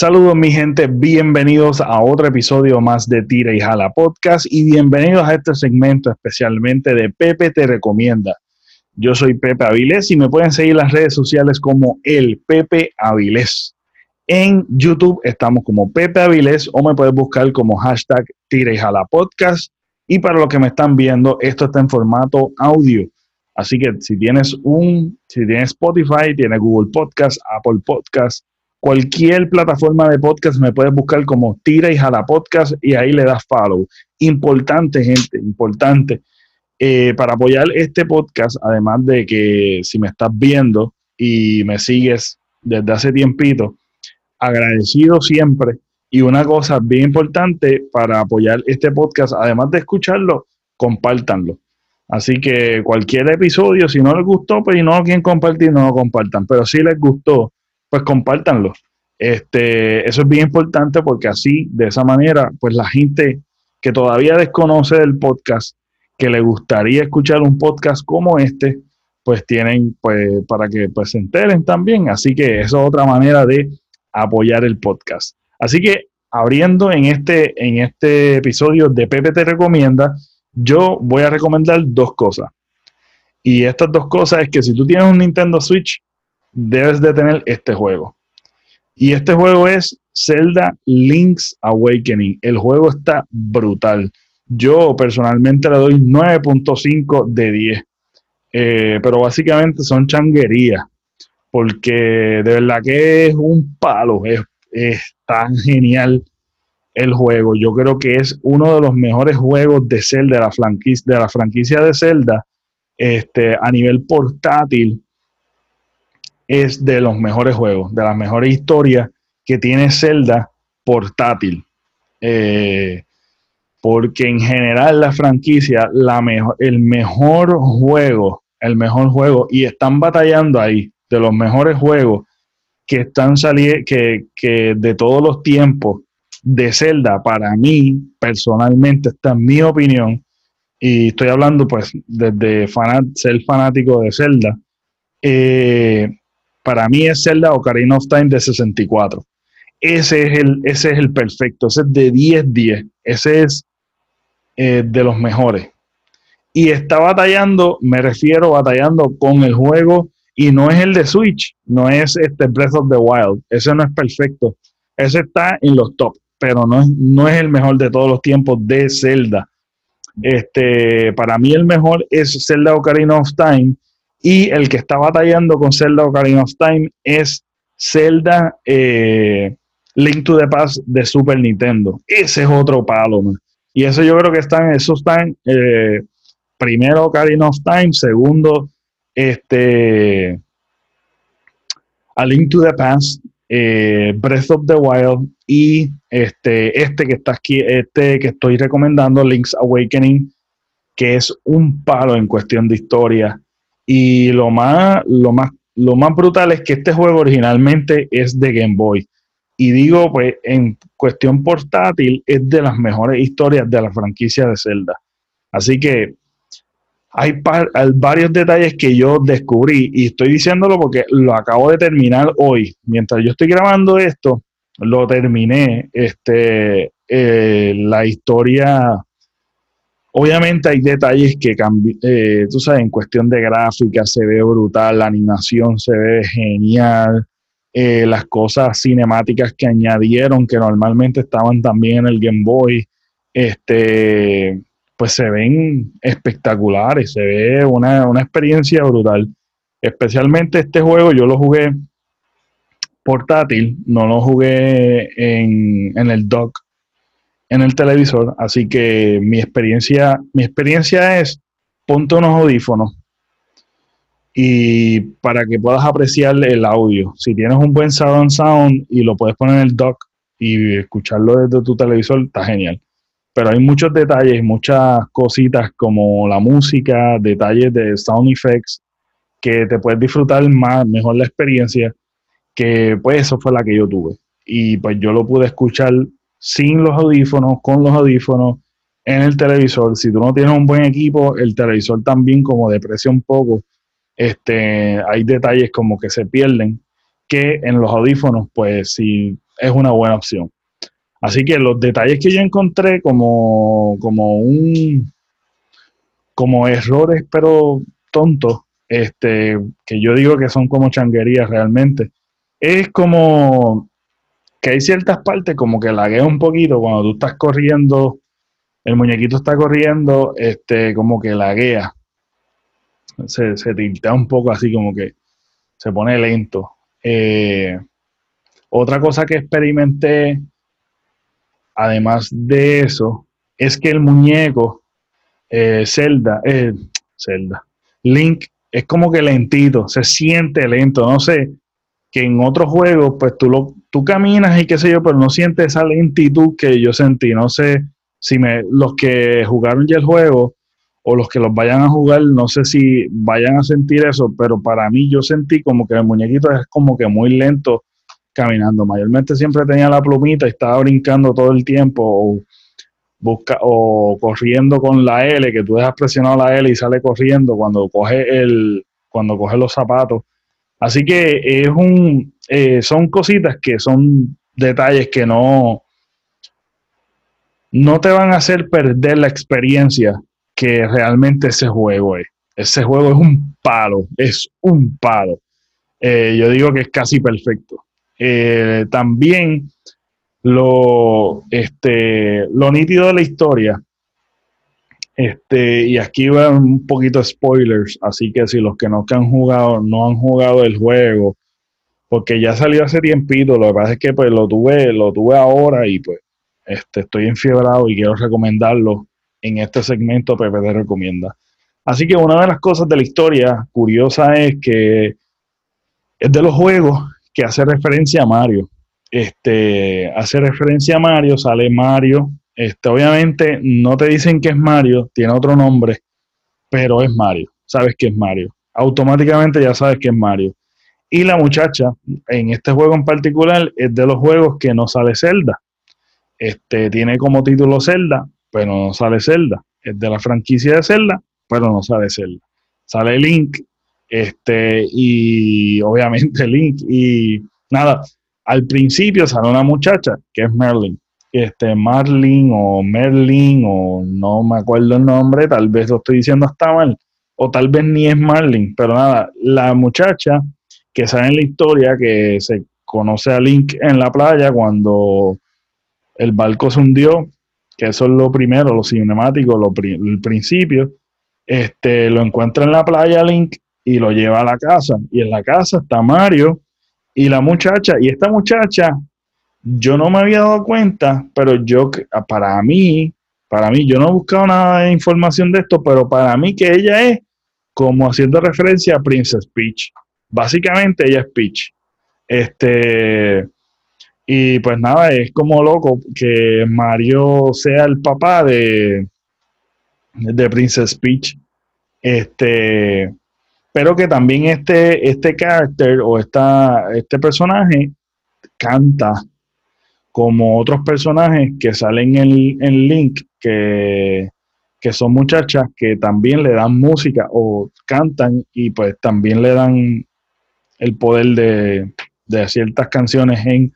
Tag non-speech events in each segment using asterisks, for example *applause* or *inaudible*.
Saludos mi gente, bienvenidos a otro episodio más de Tira y Jala Podcast y bienvenidos a este segmento especialmente de Pepe Te Recomienda. Yo soy Pepe Avilés y me pueden seguir las redes sociales como el Pepe Avilés. En YouTube estamos como Pepe Avilés o me puedes buscar como hashtag Tira y Jala Podcast. Y para los que me están viendo, esto está en formato audio. Así que si tienes un, si tienes Spotify, tienes Google Podcast, Apple Podcast, cualquier plataforma de podcast me puedes buscar como Tira y Jala Podcast y ahí le das follow. Importante, gente, importante. Eh, para apoyar este podcast, además de que si me estás viendo y me sigues desde hace tiempito, agradecido siempre. Y una cosa bien importante para apoyar este podcast, además de escucharlo, compártanlo. Así que cualquier episodio, si no les gustó, pues y no quieren compartir, no lo compartan. Pero si les gustó, pues compártanlo. Este, eso es bien importante porque así, de esa manera, pues la gente que todavía desconoce del podcast, que le gustaría escuchar un podcast como este, pues tienen, pues, para que pues, se enteren también. Así que eso es otra manera de apoyar el podcast. Así que abriendo en este, en este episodio de Pepe te recomienda, yo voy a recomendar dos cosas. Y estas dos cosas es que si tú tienes un Nintendo Switch, debes de tener este juego. Y este juego es Zelda Link's Awakening. El juego está brutal. Yo personalmente le doy 9.5 de 10. Eh, pero básicamente son changuerías. Porque de verdad que es un palo. Es, tan genial el juego. Yo creo que es uno de los mejores juegos de Zelda, de la franquicia de, la franquicia de Zelda, este, a nivel portátil es de los mejores juegos, de las mejores historias que tiene Zelda portátil. Eh, porque en general la franquicia, la el mejor juego, el mejor juego, y están batallando ahí, de los mejores juegos que están saliendo, que, que, de todos los tiempos de Zelda, para mí, personalmente, esta es mi opinión, y estoy hablando pues desde ser fanático de Zelda, eh, para mí es Zelda Ocarina of Time de 64. Ese es el, ese es el perfecto, ese es de 10-10, ese es eh, de los mejores. Y está batallando, me refiero batallando con el juego y no es el de Switch, no es este Breath of the Wild, ese no es perfecto, ese está en los top, pero no es, no es el mejor de todos los tiempos de Zelda. Este, para mí el mejor es Zelda Ocarina of Time y el que está batallando con Zelda Ocarina of Time es Zelda eh, Link to the Past de Super Nintendo. Ese es otro palo, Y eso yo creo que están, esos están, eh, primero Ocarina of Time, segundo, este, A Link to the Past, eh, Breath of the Wild y este, este que está aquí, este que estoy recomendando, Link's Awakening, que es un palo en cuestión de historia y lo más, lo más, lo más brutal es que este juego originalmente es de Game Boy. Y digo, pues, en cuestión portátil, es de las mejores historias de la franquicia de Zelda. Así que hay, varios detalles que yo descubrí y estoy diciéndolo porque lo acabo de terminar hoy. Mientras yo estoy grabando esto, lo terminé. Este, eh, la historia Obviamente hay detalles que cambian, eh, tú sabes, en cuestión de gráfica se ve brutal, la animación se ve genial, eh, las cosas cinemáticas que añadieron que normalmente estaban también en el Game Boy, este, pues se ven espectaculares, se ve una, experiencia brutal. Especialmente este juego yo lo jugué portátil, no lo jugué en, en el dock en el televisor, así que mi experiencia, mi experiencia es ponte unos audífonos y para que puedas apreciar el audio. Si tienes un buen sound sound y lo puedes poner en el dock y escucharlo desde tu televisor, está genial. Pero hay muchos detalles, muchas cositas como la música, detalles de sound effects que te puedes disfrutar más, mejor la experiencia, que pues eso fue la que yo tuve. Y pues yo lo pude escuchar sin los audífonos, con los audífonos, en el televisor. Si tú no tienes un buen equipo, el televisor también como deprecia un poco. Este, hay detalles como que se pierden, que en los audífonos, pues si es una buena opción. Así que los detalles que yo encontré como, como un como errores pero tontos, este, que yo digo que son como changuerías realmente, es como que hay ciertas partes como que laguea un poquito cuando tú estás corriendo, el muñequito está corriendo, este, como que laguea. Se, se tiltea un poco así como que se pone lento. Eh, otra cosa que experimenté además de eso, es que el muñeco eh, Zelda, eh, Zelda, Link es como que lentito, se siente lento, no sé, que en otros juegos pues tú, lo, tú caminas y qué sé yo, pero no sientes esa lentitud que yo sentí, no sé si me, los que jugaron ya el juego o los que los vayan a jugar, no sé si vayan a sentir eso, pero para mí yo sentí como que el muñequito es como que muy lento caminando. Mayormente siempre tenía la plumita y estaba brincando todo el tiempo o, busca, o corriendo con la L, que tú dejas presionado la L y sale corriendo cuando coge, el, cuando coge los zapatos. Así que es un, eh, son cositas que son detalles que no, no te van a hacer perder la experiencia que realmente ese juego es. Ese juego es un palo, es un palo. Eh, yo digo que es casi perfecto. Eh, también lo, este, lo nítido de la historia, este, y aquí va un poquito spoilers, así que si los que no que han jugado, no han jugado el juego, porque ya salió hace tiempito, lo que pasa es que pues lo tuve, lo tuve ahora y pues este, estoy enfiebrado y quiero recomendarlo en este segmento Pepe te recomienda. Así que una de las cosas de la historia curiosa es que es de los juegos que hace referencia a Mario. Este, hace referencia a Mario, sale Mario. Este, obviamente no te dicen que es Mario, tiene otro nombre, pero es Mario. Sabes que es Mario. Automáticamente ya sabes que es Mario. Y la muchacha, en este juego en particular, es de los juegos que no sale Zelda. Este, tiene como título Zelda, pero no sale Zelda. Es de la franquicia de Zelda, pero no sale Zelda. Sale Link, este, y obviamente *laughs* Link. Y nada, al principio sale una muchacha que es Merlin. Este, Marlin o Merlin, o no me acuerdo el nombre, tal vez lo estoy diciendo hasta mal, o tal vez ni es Marlin, pero nada, la muchacha que sale en la historia que se conoce a Link en la playa cuando el barco se hundió, que eso es lo primero, lo cinemático, lo el principio, este, lo encuentra en la playa Link y lo lleva a la casa. Y en la casa está Mario y la muchacha. Y esta muchacha, yo no me había dado cuenta, pero yo, para mí, para mí, yo no he buscado nada de información de esto, pero para mí que ella es como haciendo referencia a Princess Peach. Básicamente ella es Peach. Este, y pues nada, es como loco que Mario sea el papá de, de Princess Peach. Este, pero que también este, este character o esta, este personaje canta como otros personajes que salen en, en Link, que, que, son muchachas que también le dan música o cantan y pues también le dan el poder de, de ciertas canciones en,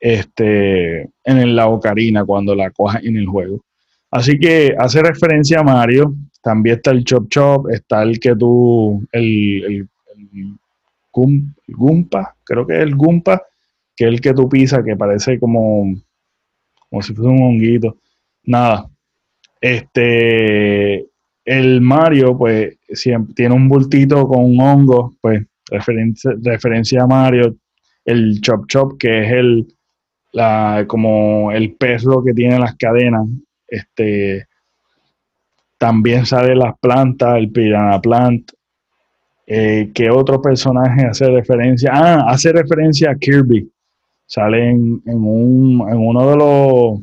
este, en la ocarina cuando la coja en el juego. Así que hace referencia a Mario, también está el Chop Chop, está el que tú, el, el, Gumpa, creo que es el Gumpa, que el que tú pisas, que parece como, como si fuese un honguito. Nada. Este, el Mario, pues, siempre tiene un bultito con un hongo, pues, referencia, referencia a Mario. El Chop Chop, que es el, la, como el perro que tiene las cadenas, este, también sale las plantas, el Piranha Plant. Eh, ¿Qué otro personaje hace referencia? Ah, hace referencia a Kirby. Sale en, un, en uno de los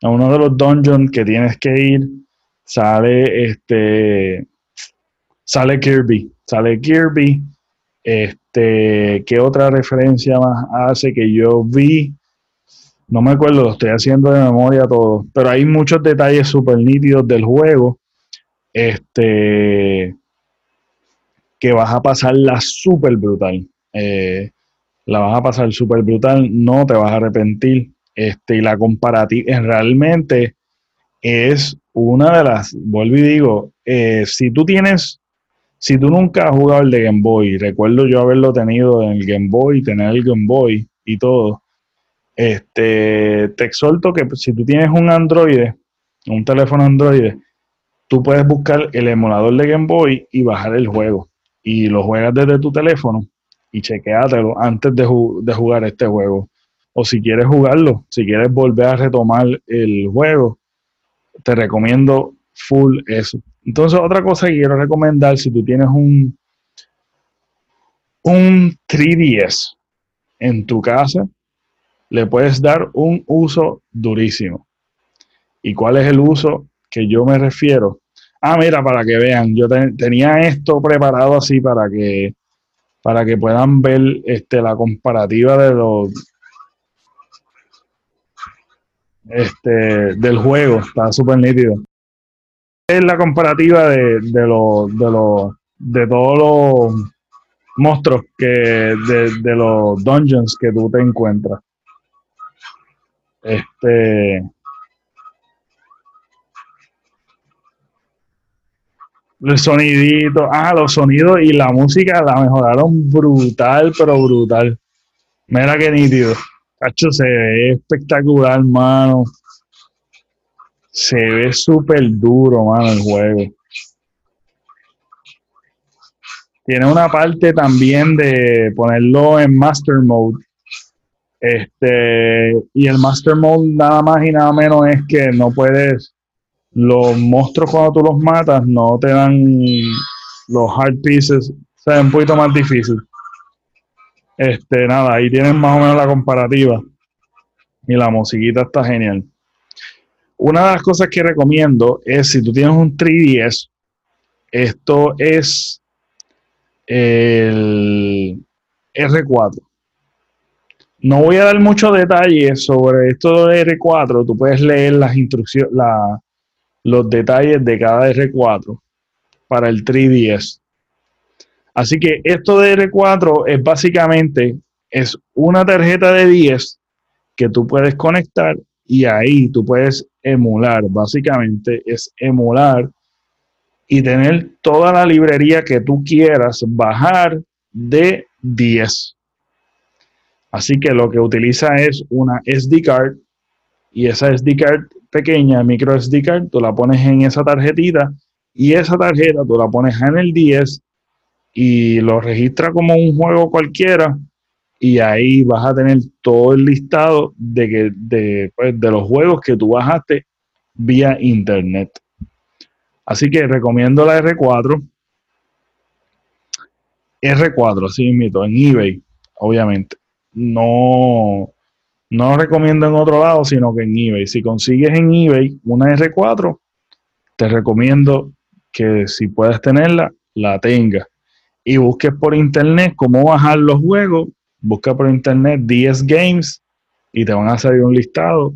en uno de los dungeons que tienes que ir. Sale este. Sale Kirby. Sale Kirby. Este. ¿Qué otra referencia más hace que yo vi? No me acuerdo, lo estoy haciendo de memoria todo. Pero hay muchos detalles súper nítidos del juego. Este. Que vas a pasarla súper brutal. Eh, la vas a pasar súper brutal, no te vas a arrepentir. Este, y la comparativa realmente es una de las, vuelvo y digo, eh, si tú tienes, si tú nunca has jugado el de Game Boy, recuerdo yo haberlo tenido en el Game Boy, tener el Game Boy y todo, este, te exhorto que si tú tienes un Android, un teléfono Android, tú puedes buscar el emulador de Game Boy y bajar el juego. Y lo juegas desde tu teléfono y chequeátelo antes de, de jugar este juego. O si quieres jugarlo, si quieres volver a retomar el juego, te recomiendo full eso. Entonces, otra cosa que quiero recomendar, si tú tienes un, un 3DS en tu casa, le puedes dar un uso durísimo. ¿Y cuál es el uso que yo me refiero? Ah, mira, para que vean, yo tenía esto preparado así para que para que puedan ver este, la comparativa de los este, del juego, está súper nítido. Es la comparativa de, de, los de, los de todos los monstruos que de, de los dungeons que tú te encuentras. Este El sonidito, ah, los sonidos y la música la mejoraron brutal, pero brutal. Mira qué nítido. Cacho, se ve espectacular, mano. Se ve súper duro, mano, el juego. Tiene una parte también de ponerlo en Master Mode. Este, y el Master Mode nada más y nada menos es que no puedes los monstruos cuando tú los matas no te dan los hard pieces, o sea, un poquito más difícil. Este, nada, ahí tienes más o menos la comparativa. Y la musiquita está genial. Una de las cosas que recomiendo es si tú tienes un 3DS, esto es el R4. No voy a dar muchos detalles sobre esto de R4, tú puedes leer las instrucciones, los detalles de cada R4 para el 3DS. Así que esto de R4 es básicamente es una tarjeta de 10 que tú puedes conectar y ahí tú puedes emular. Básicamente es emular y tener toda la librería que tú quieras bajar de 10. Así que lo que utiliza es una SD card y esa SD card pequeña, micro SD card, tú la pones en esa tarjetita y esa tarjeta tú la pones en el 10 y lo registra como un juego cualquiera y ahí vas a tener todo el listado de, que, de, pues, los juegos que tú bajaste vía internet. Así que recomiendo la R4. R4, así invito, en eBay, obviamente. No, no lo recomiendo en otro lado, sino que en eBay. Si consigues en eBay una R4, te recomiendo que si puedes tenerla, la tengas. Y busques por internet cómo bajar los juegos. Busca por internet 10 Games y te van a salir un listado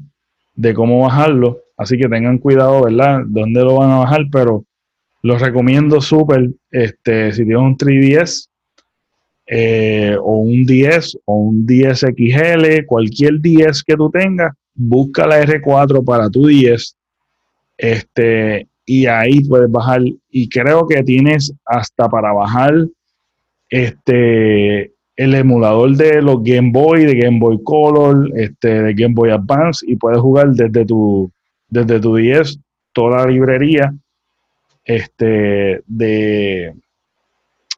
de cómo bajarlo. Así que tengan cuidado, ¿verdad? Dónde lo van a bajar, pero los recomiendo súper. Este, si tienes un 3DS, eh, o un 10 o un 10 XL, cualquier 10 que tú tengas, busca la R4 para tu 10 este, y ahí puedes bajar. Y creo que tienes hasta para bajar este, el emulador de los Game Boy, de Game Boy Color, este, de Game Boy Advance y puedes jugar desde tu, desde tu 10 toda la librería este, de,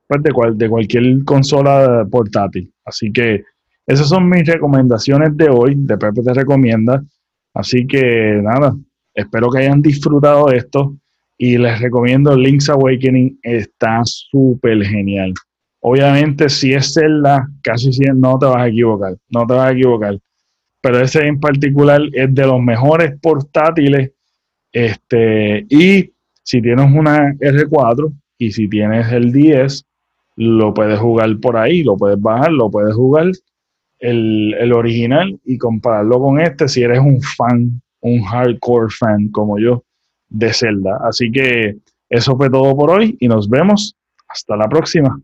pues, de, de cualquier consola portátil. Así que esas son mis recomendaciones de hoy, de Pepe te recomienda. Así que nada, espero que hayan disfrutado esto y les recomiendo Link's Awakening, está súper genial. Obviamente, si es Zelda, casi no te vas a equivocar, no te vas a equivocar. Pero ese en particular es de los mejores portátiles. Este, y si tienes una R4 y si tienes el 10, lo puedes jugar por ahí, lo puedes bajar, lo puedes jugar el, original y compararlo con este si eres un fan, un hardcore fan como yo de Zelda. Así que eso fue todo por hoy y nos vemos hasta la próxima.